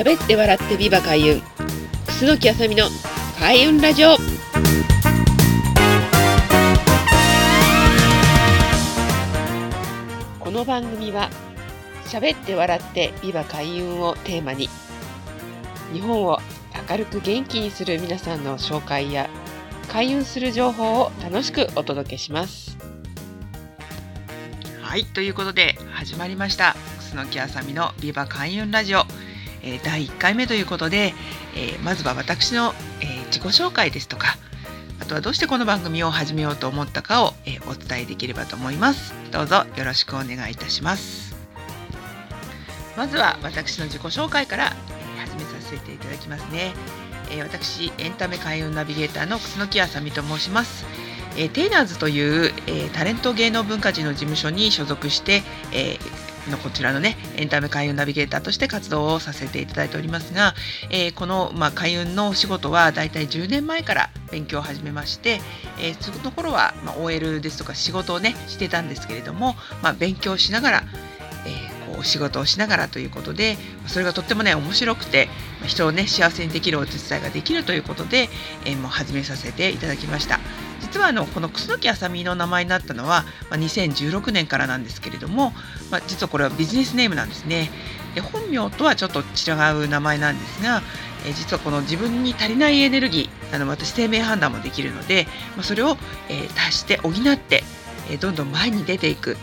喋って笑ってビバ開運。楠木あさみの開運ラジオ。この番組は喋って笑ってビバ開運をテーマに日本を明るく元気にする皆さんの紹介や開運する情報を楽しくお届けします。はいということで始まりました。楠木あさみのビバ開運ラジオ、えー、第1回目ということで、えー、まずは私の、えー、自己紹介ですとかあとはどうしてこの番組を始めようと思ったかを、えお伝えできればと思います。どうぞよろしくお願いいたします。まずは私の自己紹介から、え始めさせていただきますね、え私エンタメ開運ナビゲーターの楠木あさみと申します。えー、テイナーズという、えー、タレント芸能文化人の事務所に所属して、えー、のこちらのねエンタメ開運ナビゲーターとして活動をさせていただいておりますが、えー、この、まあ、開運のお仕事はだいたい10年前から勉強を始めまして、えー、その頃は、まあ、OL ですとか仕事をねしてたんですけれども、まあ、勉強しながら、えー、こう仕事をしながらということでそれがとってもね面白くて人をね幸せにできるお手伝いができるということで、えー、もう始めさせていただきました。実はあのこの楠木あさみの名前になったのは、まあ、2016年からなんですけれども、まあ、実はこれはビジネスネームなんですね。で本名とはちょっと違う名前なんですが、え実はこの自分に足りないエネルギーあの私生命判断もできるので、ま、それを、え、足して補って、え、どんどん前に出ていく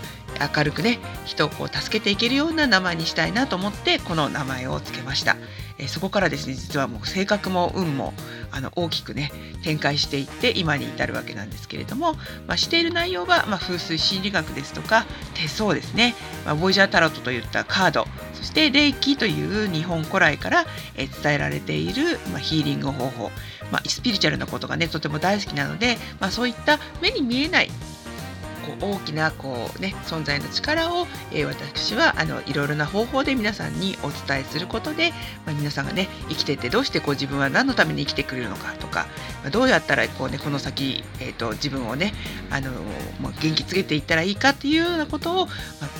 明るくね人をこう助けていけるような名前にしたいなと思ってこの名前を付けました。えそこからですね実はもう性格も運もあの大きくね展開していって今に至るわけなんですけれども、まあ、している内容は、まあ、風水心理学ですとか手相ですね、まあ、ボイジャータロットといったカードそして霊気という日本古来から、え伝えられている、まあ、ヒーリング方法、まあ、スピリチュアルなことがねとても大好きなので、まあ、そういった目に見えないこう大きなこう、ね、存在の力を、えー、私はあのいろいろな方法で皆さんにお伝えすることで、まあ、皆さんがね生きてってどうしてこう自分は何のために生きてくれるのかとか、まあ、どうやったらこう、ね、この先、えーと、自分をねあの、まあ、元気つけていったらいいかっていうようなことを、ま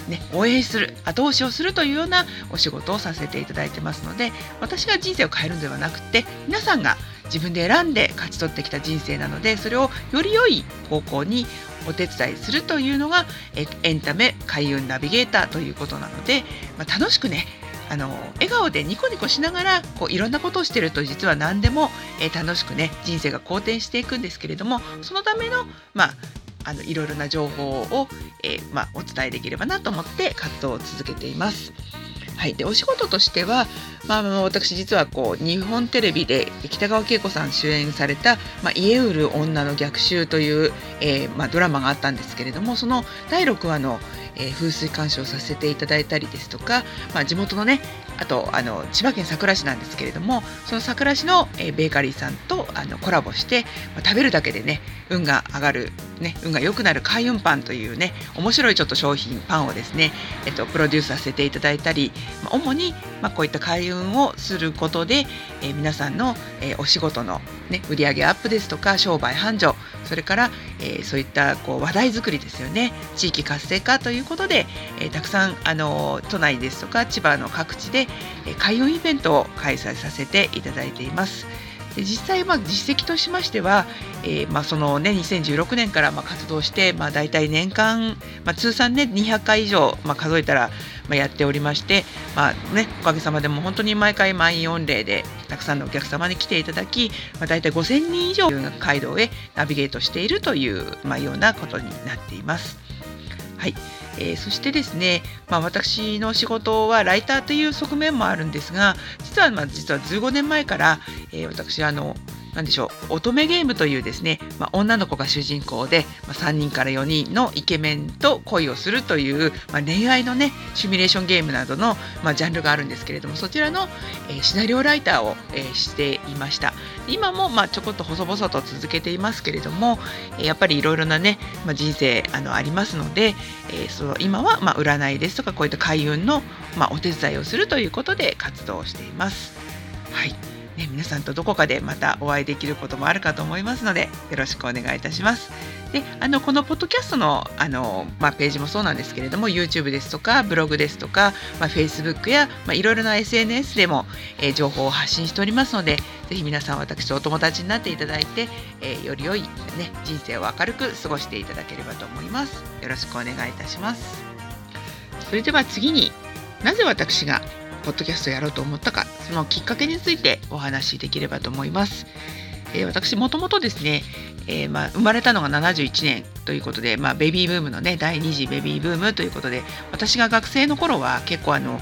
あね、応援する後押しをするというようなお仕事をさせていただいてますので私が人生を変えるのではなくて皆さんが自分で選んで勝ち取ってきた人生なのでそれをより良い方向にお手伝いするというのがえエンタメ開運ナビゲーターということなので、まあ、楽しくねあの笑顔でニコニコしながらこういろんなことをしてると実は何でも、え楽しくね人生が好転していくんですけれどもそのためのまああのいろいろな情報を、えー、まあ、お伝えできればなと思って活動を続けています。はい、でお仕事としては、まあ、私実はこう日本テレビで北川景子さん主演された「まあ、家売る女の逆襲」という、えー、まあ、ドラマがあったんですけれどもその第6話の「えー、風水鑑賞させていただいたりですとか、まあ、地元のねあとあの千葉県佐倉市なんですけれどもその佐倉市の、え、ベーカリーさんとあのコラボして、まあ、食べるだけでね運が上がる、ね、運が良くなる開運パンというね面白いちょっと商品パンをですね、えっと、プロデュースさせていただいたり、まあ、主に、まあ、こういった開運をすることで、えー、皆さんの、えー、お仕事の、ね、売上アップですとか商売繁盛それから、えー、そういったこう話題作りですよね地域活性化ということで、えー、たくさんあの都内ですとか千葉の各地で、えー、開運イベントを開催させていただいています。で実際、まあ、実績としましては、えーまあそのね、2016年からまあ活動して、まあ、大体年間、まあ、通算、ね、200回以上、まあ、数えたら、まあ、やっておりまして、まあね、おかげさまでも本当に毎回満員御礼でたくさんのお客様に来ていただき、まあ、大体5000人以上が街道へナビゲートしているという、まあ、ようなことになっています。はいえー、そしてですね、まあ、私の仕事はライターという側面もあるんですが実はまあ実は15年前から、えー、私あの何でしょう。乙女ゲームというですね、まあ、女の子が主人公で、まあ、3人から4人のイケメンと恋をするという、まあ、恋愛のねシミュレーションゲームなどの、ま、ジャンルがあるんですけれどもそちらの、えー、シナリオライターを、えー、していました。今も、ま、ちょこっと細々と続けていますけれども、やっぱりいろいろなね、ま、人生あのありますので、え、その今は、ま、占いですとかこういった開運の、ま、お手伝いをするということで活動しています。はい。ね、皆さんとどこかでまたお会いできることもあるかと思いますのでよろしくお願いいたします。であのこのポッドキャストのあの、まあ、ページもそうなんですけれども YouTube ですとかブログですとか、まあ、Facebook や、まあ、いろいろな SNS でも、えー、情報を発信しておりますのでぜひ皆さん私とお友達になっていただいて、えー、より良い、ね、人生を明るく過ごしていただければと思いますよろしくお願いいたしますそれでは次になぜ私がポッドキャストをやろうと思ったかそのきっかけについてお話しできればと思います。えー、私もともとですね、えー、まあ、生まれたのが71年ということで、まあ、ベビーブームのね第2次ベビーブームということで私が学生の頃は結構あの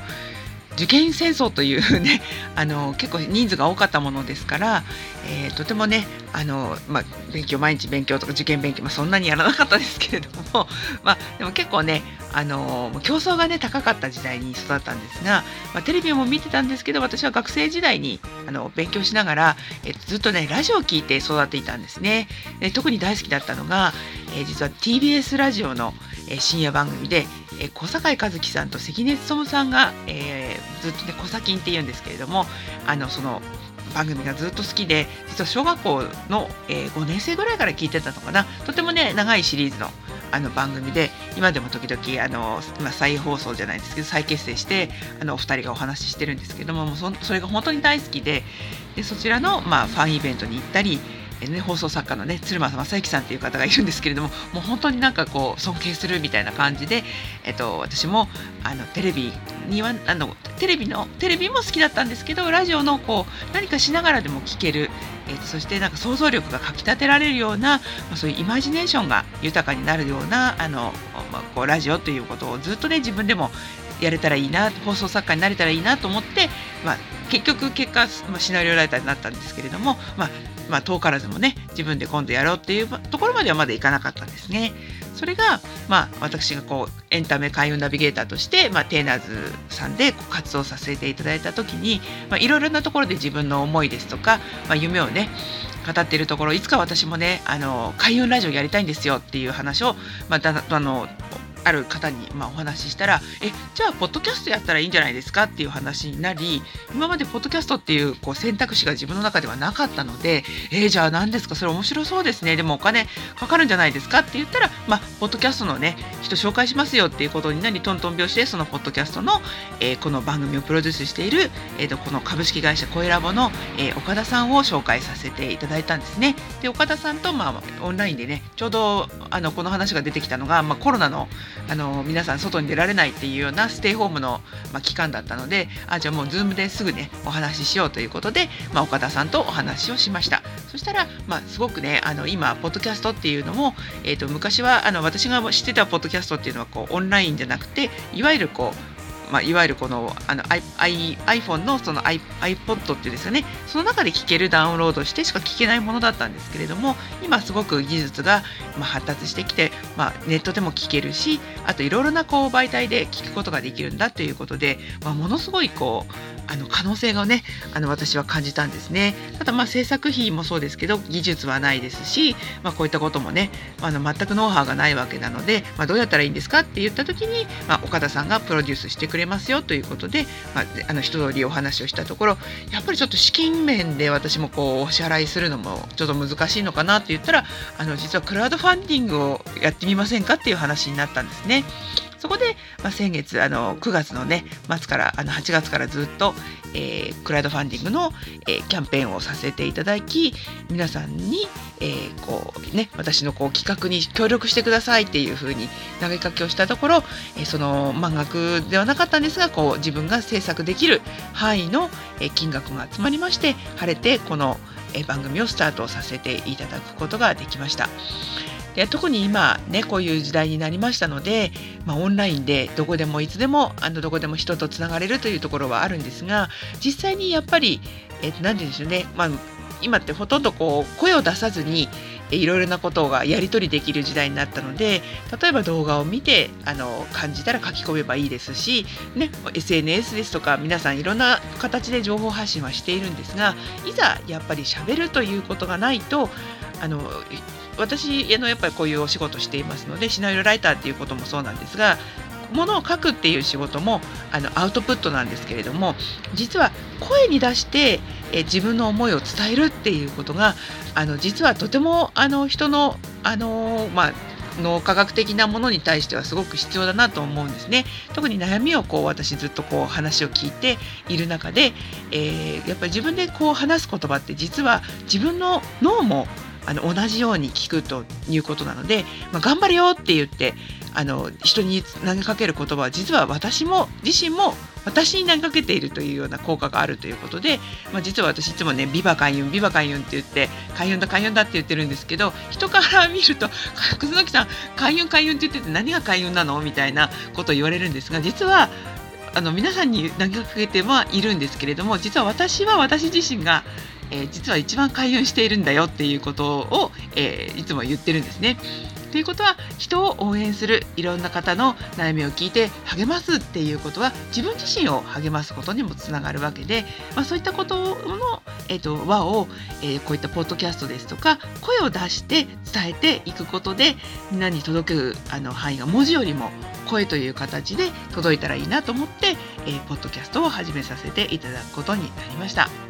受験戦争というね あの結構人数が多かったものですから、えー、とてもねあの、まあ、勉強毎日勉強とか受験勉強、まあ、そんなにやらなかったですけれども、まあ、でも結構ねあの競争がね高かった時代に育ったんですが、まあ、テレビも見てたんですけど私は学生時代にあの勉強しながら、えずっとねラジオを聴いて育っていたんですね。で特に大好きだったのが、えー、実は TBS ラジオの、え深夜番組でえ小坂井和樹さんと関根勤さんが、えー、ずっとね小崎っていうんですけれどもあのその番組がずっと好きで実は小学校の、え、5年生ぐらいから聞いてたのかな。とてもね長いシリーズのあの番組で今でも時々あの、まあ、再放送じゃないですけど再結成してあのお二人がお話ししてるんですけどもそそれが本当に大好きででそちらの、まあ、ファンイベントに行ったりね、放送作家のね鶴間正幸さんという方がいるんですけれどももう本当になんかこう尊敬するみたいな感じで、えっと、私もあのテレビにはあのテレビのテレビも好きだったんですけどラジオのこう何かしながらでも聞ける、えっと、そしてなんか想像力がかきたてられるような、まあ、そういうイマジネーションが豊かになるようなあの、まあ、こうラジオということをずっとね自分でもやれたらいいな放送作家になれたらいいなと思って、まあ、結局結果、まあ、シナリオライターになったんですけれども、まあ、まあ、遠からずもね自分で今度やろうっていうところまではまだいかなかったんですね。それが、まあ、私がこうエンタメ開運ナビゲーターとして、まあ、テーナーズさんで活動させていただいた時に、いろいろなところで自分の思いですとか、まあ、夢をね語っているところいつか私もねあの開運ラジオやりたいんですよっていう話を、まあ、だあのある方にまあお話ししたらえじゃあポッドキャストやったらいいんじゃないですかっていう話になり今までポッドキャストっていうこう選択肢が自分の中ではなかったのでえー、じゃあ何ですか？それ面白そうですねでもお金かかるんじゃないですかって言ったらまあポッドキャストのね人紹介しますよっていうことになりトントン拍子でそのポッドキャストの、えー、この番組をプロデュースしている、えーと、この株式会社コエラボの、えー、岡田さんを紹介させていただいたんですね。で岡田さんと、まあ、オンラインでねちょうどあのこの話が出てきたのが、まあ、コロナのあの皆さん外に出られないっていうようなステイホームの、まあ、期間だったのであじゃあもうズームですぐねお話ししようということで、まあ、岡田さんとお話をしました。そしたら、まあ、すごくねあの今ポッドキャストっていうのも、えーと、昔はあの私が知ってたポッドキャストっていうのはこうオンラインじゃなくていわゆるこうまあ、いわゆるこのあの I iPhone のその iPod っていうですよね。その中で聴けるダウンロードしてしか聴けないものだったんですけれども今すごく技術がま発達してきて、まあ、ネットでも聴けるしあといろいろなこう媒体で聴くことができるんだということで、まあ、ものすごいこうあの可能性がねあの私は感じたんですね。ただまあ制作費もそうですけど技術はないですし、まあ、こういったこともねあの全くノウハウがないわけなので、まあ、どうやったらいいんですかって言った時に、まあ、岡田さんがプロデュースしてくくれますよということで、まあ、あの一通りお話をしたところやっぱりちょっと資金面で私もこうお支払いするのもちょっと難しいのかなって言ったらあの実はクラウドファンディングをやってみませんかっていう話になったんですね。そこで、まあ、先月あの9月のね末からあの8月からずっと、えー、クラウドファンディングの、えー、キャンペーンをさせていただき皆さんに、えー、こうね、私のこう企画に協力してくださいっていうふうに投げかけをしたところ、えー、その満額ではなかったんですがこう自分が制作できる範囲の、えー、金額が集まりまして晴れてこの、えー、番組をスタートさせていただくことができました。で特に今ねこういう時代になりましたので、まあ、オンラインでどこでもいつでもあのどこでも人とつながれるというところはあるんですが実際にやっぱり何、えー、て言うんでしょうね、まあ、今ってほとんどこう声を出さずにいろいろなことがやり取りできる時代になったので例えば動画を見てあの感じたら書き込めばいいですし、ね、SNS ですとか皆さんいろんな形で情報発信はしているんですがいざやっぱりしゃべるということがないとあの私あのやっぱりこういうお仕事していますのでシナリオライターっていうこともそうなんですがものを書くっていう仕事もあのアウトプットなんですけれども実は声に出して、え自分の思いを伝えるっていうことがあの実はとてもあの人のあのまあ脳科学的なものに対してはすごく必要だなと思うんですね。特に悩みをこう私ずっとこう話を聞いている中で、えー、やっぱり自分でこう話す言葉って実は自分の脳もあの同じように聞くということなので、まあ、頑張れよって言ってあの人に投げかける言葉は実は私も自身も私に投げかけているというような効果があるということで、まあ、実は私いつもね「ビバ開運ビバ開運」って言って「開運だ開運だ」って言ってるんですけど人から見ると「楠木さん開運開運」って言ってて何が開運なの？みたいなことを言われるんですが実はあの皆さんに投げかけてはいるんですけれども実は私は私自身がえー、実は一番開運しているんだよっていうことを、えー、いつも言ってるんですね。ということは人を応援するいろんな方の悩みを聞いて励ますっていうことは自分自身を励ますことにもつながるわけで、まあ、そういったことの、えーと、輪を、えー、こういったポッドキャストですとか声を出して伝えていくことでみんなに届くあの範囲が文字よりも声という形で届いたらいいなと思って、えー、ポッドキャストを始めさせていただくことになりました。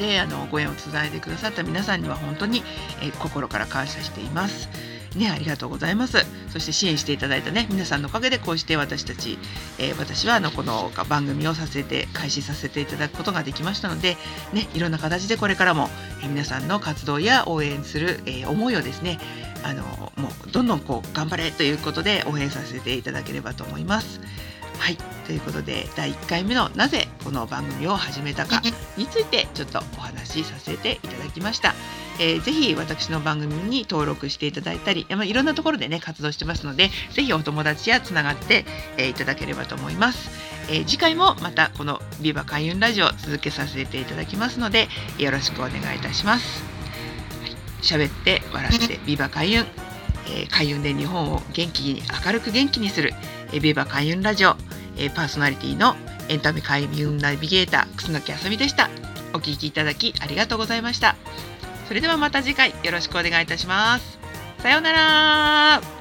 であのご縁をつないでくださった皆さんには本当に、えー、心から感謝しています。ね、ありがとうございます。そして支援していただいたね、皆さんのおかげでこうして私たち、えー、私はあのこの番組をさせて、開始させていただくことができましたので、ね、いろんな形でこれからも、えー、皆さんの活動や応援する、えー、思いをですね、あのもうどんどんこう頑張れということで応援させていただければと思います。はいということで第1回目のなぜこの番組を始めたかについてちょっとお話しさせていただきました。えー、ぜひ私の番組に登録していただいたり、まあ、いろんなところでね活動してますのでぜひお友達やつながって、えー、いただければと思います。えー、次回もまたこのビバ開運ラジオ続けさせていただきますのでよろしくお願いいたします。喋、はい、って笑ってビバ開運、え開運で日本を元気に明るく元気にするえビバ開運ラジオえー、パーソナリティのエンタメ開運ナビゲーター楠木あさみでした。お聞きいただきありがとうございました。それではまた次回よろしくお願いいたします。さようなら。